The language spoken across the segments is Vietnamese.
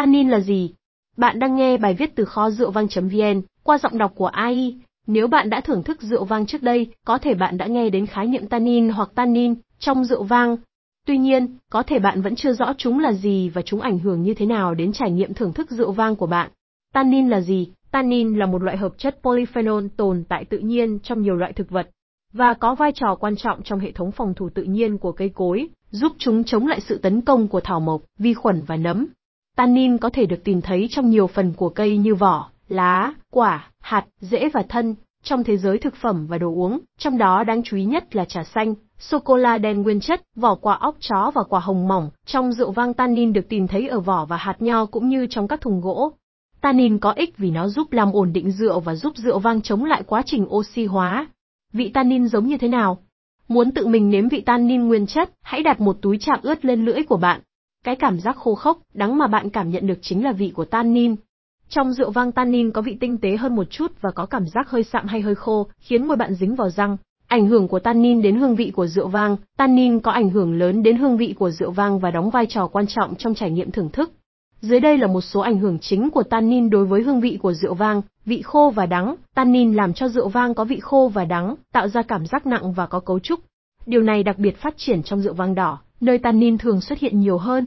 Tannin là gì? Bạn đang nghe bài viết từ kho rượu vang.vn qua giọng đọc của AI. Nếu bạn đã thưởng thức rượu vang trước đây, có thể bạn đã nghe đến khái niệm tannin hoặc tannin trong rượu vang. Tuy nhiên, có thể bạn vẫn chưa rõ chúng là gì và chúng ảnh hưởng như thế nào đến trải nghiệm thưởng thức rượu vang của bạn. Tannin là gì? Tannin là một loại hợp chất polyphenol tồn tại tự nhiên trong nhiều loại thực vật và có vai trò quan trọng trong hệ thống phòng thủ tự nhiên của cây cối, giúp chúng chống lại sự tấn công của thảo mộc, vi khuẩn và nấm. Tannin có thể được tìm thấy trong nhiều phần của cây như vỏ, lá, quả, hạt, rễ và thân, trong thế giới thực phẩm và đồ uống, trong đó đáng chú ý nhất là trà xanh, sô-cô-la đen nguyên chất, vỏ quả óc chó và quả hồng mỏng. Trong rượu vang tannin được tìm thấy ở vỏ và hạt nho cũng như trong các thùng gỗ. Tannin có ích vì nó giúp làm ổn định rượu và giúp rượu vang chống lại quá trình oxy hóa. Vị tannin giống như thế nào? Muốn tự mình nếm vị tannin nguyên chất, hãy đặt một túi chạm ướt lên lưỡi của bạn. Cái cảm giác khô khốc, đắng mà bạn cảm nhận được chính là vị của tannin. Trong rượu vang tannin có vị tinh tế hơn một chút và có cảm giác hơi sạm hay hơi khô, khiến môi bạn dính vào răng. Ảnh hưởng của tannin đến hương vị của rượu vang, tannin có ảnh hưởng lớn đến hương vị của rượu vang và đóng vai trò quan trọng trong trải nghiệm thưởng thức. Dưới đây là một số ảnh hưởng chính của tannin đối với hương vị của rượu vang, vị khô và đắng. Tannin làm cho rượu vang có vị khô và đắng, tạo ra cảm giác nặng và có cấu trúc. Điều này đặc biệt phát triển trong rượu vang đỏ, nơi tannin thường xuất hiện nhiều hơn.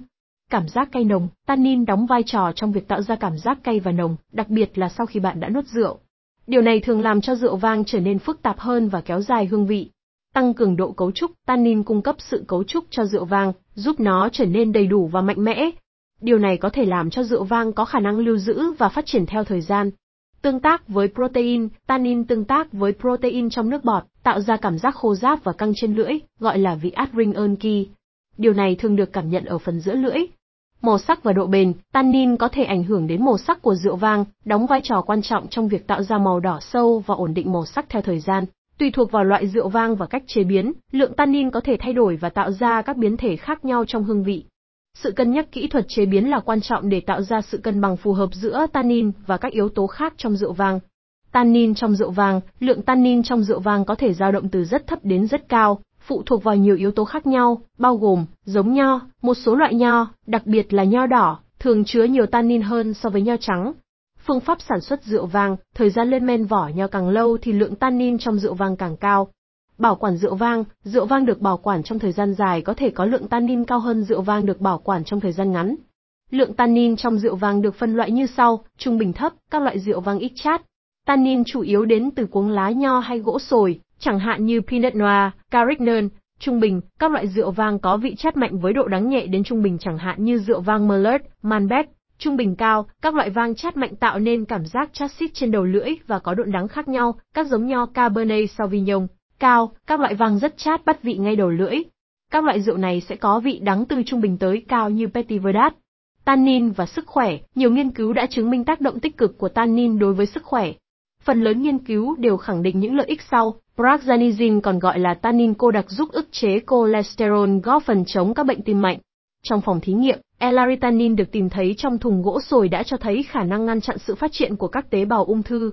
Cảm giác cay nồng, tannin đóng vai trò trong việc tạo ra cảm giác cay và nồng, đặc biệt là sau khi bạn đã nuốt rượu. Điều này thường làm cho rượu vang trở nên phức tạp hơn và kéo dài hương vị. Tăng cường độ cấu trúc, tannin cung cấp sự cấu trúc cho rượu vang, giúp nó trở nên đầy đủ và mạnh mẽ. Điều này có thể làm cho rượu vang có khả năng lưu giữ và phát triển theo thời gian. Tương tác với protein, tannin tương tác với protein trong nước bọt, tạo ra cảm giác khô ráp và căng trên lưỡi, gọi là vị adring ơn Điều này thường được cảm nhận ở phần giữa lưỡi, Màu sắc và độ bền, tannin có thể ảnh hưởng đến màu sắc của rượu vang, đóng vai trò quan trọng trong việc tạo ra màu đỏ sâu và ổn định màu sắc theo thời gian. Tùy thuộc vào loại rượu vang và cách chế biến, lượng tannin có thể thay đổi và tạo ra các biến thể khác nhau trong hương vị. Sự cân nhắc kỹ thuật chế biến là quan trọng để tạo ra sự cân bằng phù hợp giữa tannin và các yếu tố khác trong rượu vang. Tannin trong rượu vang, lượng tannin trong rượu vang có thể dao động từ rất thấp đến rất cao, phụ thuộc vào nhiều yếu tố khác nhau, bao gồm giống nho, một số loại nho, đặc biệt là nho đỏ, thường chứa nhiều tannin hơn so với nho trắng. Phương pháp sản xuất rượu vang, thời gian lên men vỏ nho càng lâu thì lượng tannin trong rượu vang càng cao. Bảo quản rượu vang, rượu vang được bảo quản trong thời gian dài có thể có lượng tannin cao hơn rượu vang được bảo quản trong thời gian ngắn. Lượng tannin trong rượu vang được phân loại như sau, trung bình thấp, các loại rượu vang ít chát. Tannin chủ yếu đến từ cuống lá nho hay gỗ sồi, chẳng hạn như Pinot Noir, Carignan, trung bình, các loại rượu vang có vị chát mạnh với độ đắng nhẹ đến trung bình chẳng hạn như rượu vang Merlot, Malbec, trung bình cao, các loại vang chát mạnh tạo nên cảm giác chát xít trên đầu lưỡi và có độ đắng khác nhau, các giống nho Cabernet Sauvignon, cao, các loại vang rất chát bắt vị ngay đầu lưỡi. Các loại rượu này sẽ có vị đắng từ trung bình tới cao như Petit Verdot. Tannin và sức khỏe, nhiều nghiên cứu đã chứng minh tác động tích cực của tannin đối với sức khỏe. Phần lớn nghiên cứu đều khẳng định những lợi ích sau, Praxanizin còn gọi là tannin cô đặc giúp ức chế cholesterol góp phần chống các bệnh tim mạch. Trong phòng thí nghiệm, L-arginine được tìm thấy trong thùng gỗ sồi đã cho thấy khả năng ngăn chặn sự phát triển của các tế bào ung thư.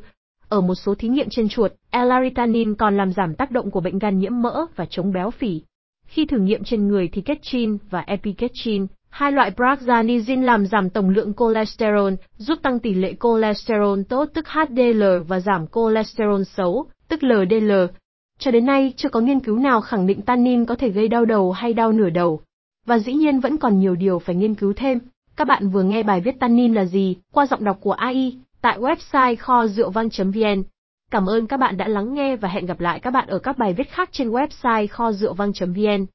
Ở một số thí nghiệm trên chuột, L-arginine còn làm giảm tác động của bệnh gan nhiễm mỡ và chống béo phì. Khi thử nghiệm trên người thì ketchin và epiketchin, hai loại praxanizin làm giảm tổng lượng cholesterol, giúp tăng tỷ lệ cholesterol tốt tức HDL và giảm cholesterol xấu, tức LDL. Cho đến nay, chưa có nghiên cứu nào khẳng định tannin có thể gây đau đầu hay đau nửa đầu. Và dĩ nhiên vẫn còn nhiều điều phải nghiên cứu thêm. Các bạn vừa nghe bài viết tannin là gì qua giọng đọc của AI tại website kho rượu vang.vn. Cảm ơn các bạn đã lắng nghe và hẹn gặp lại các bạn ở các bài viết khác trên website kho rượu vang.vn.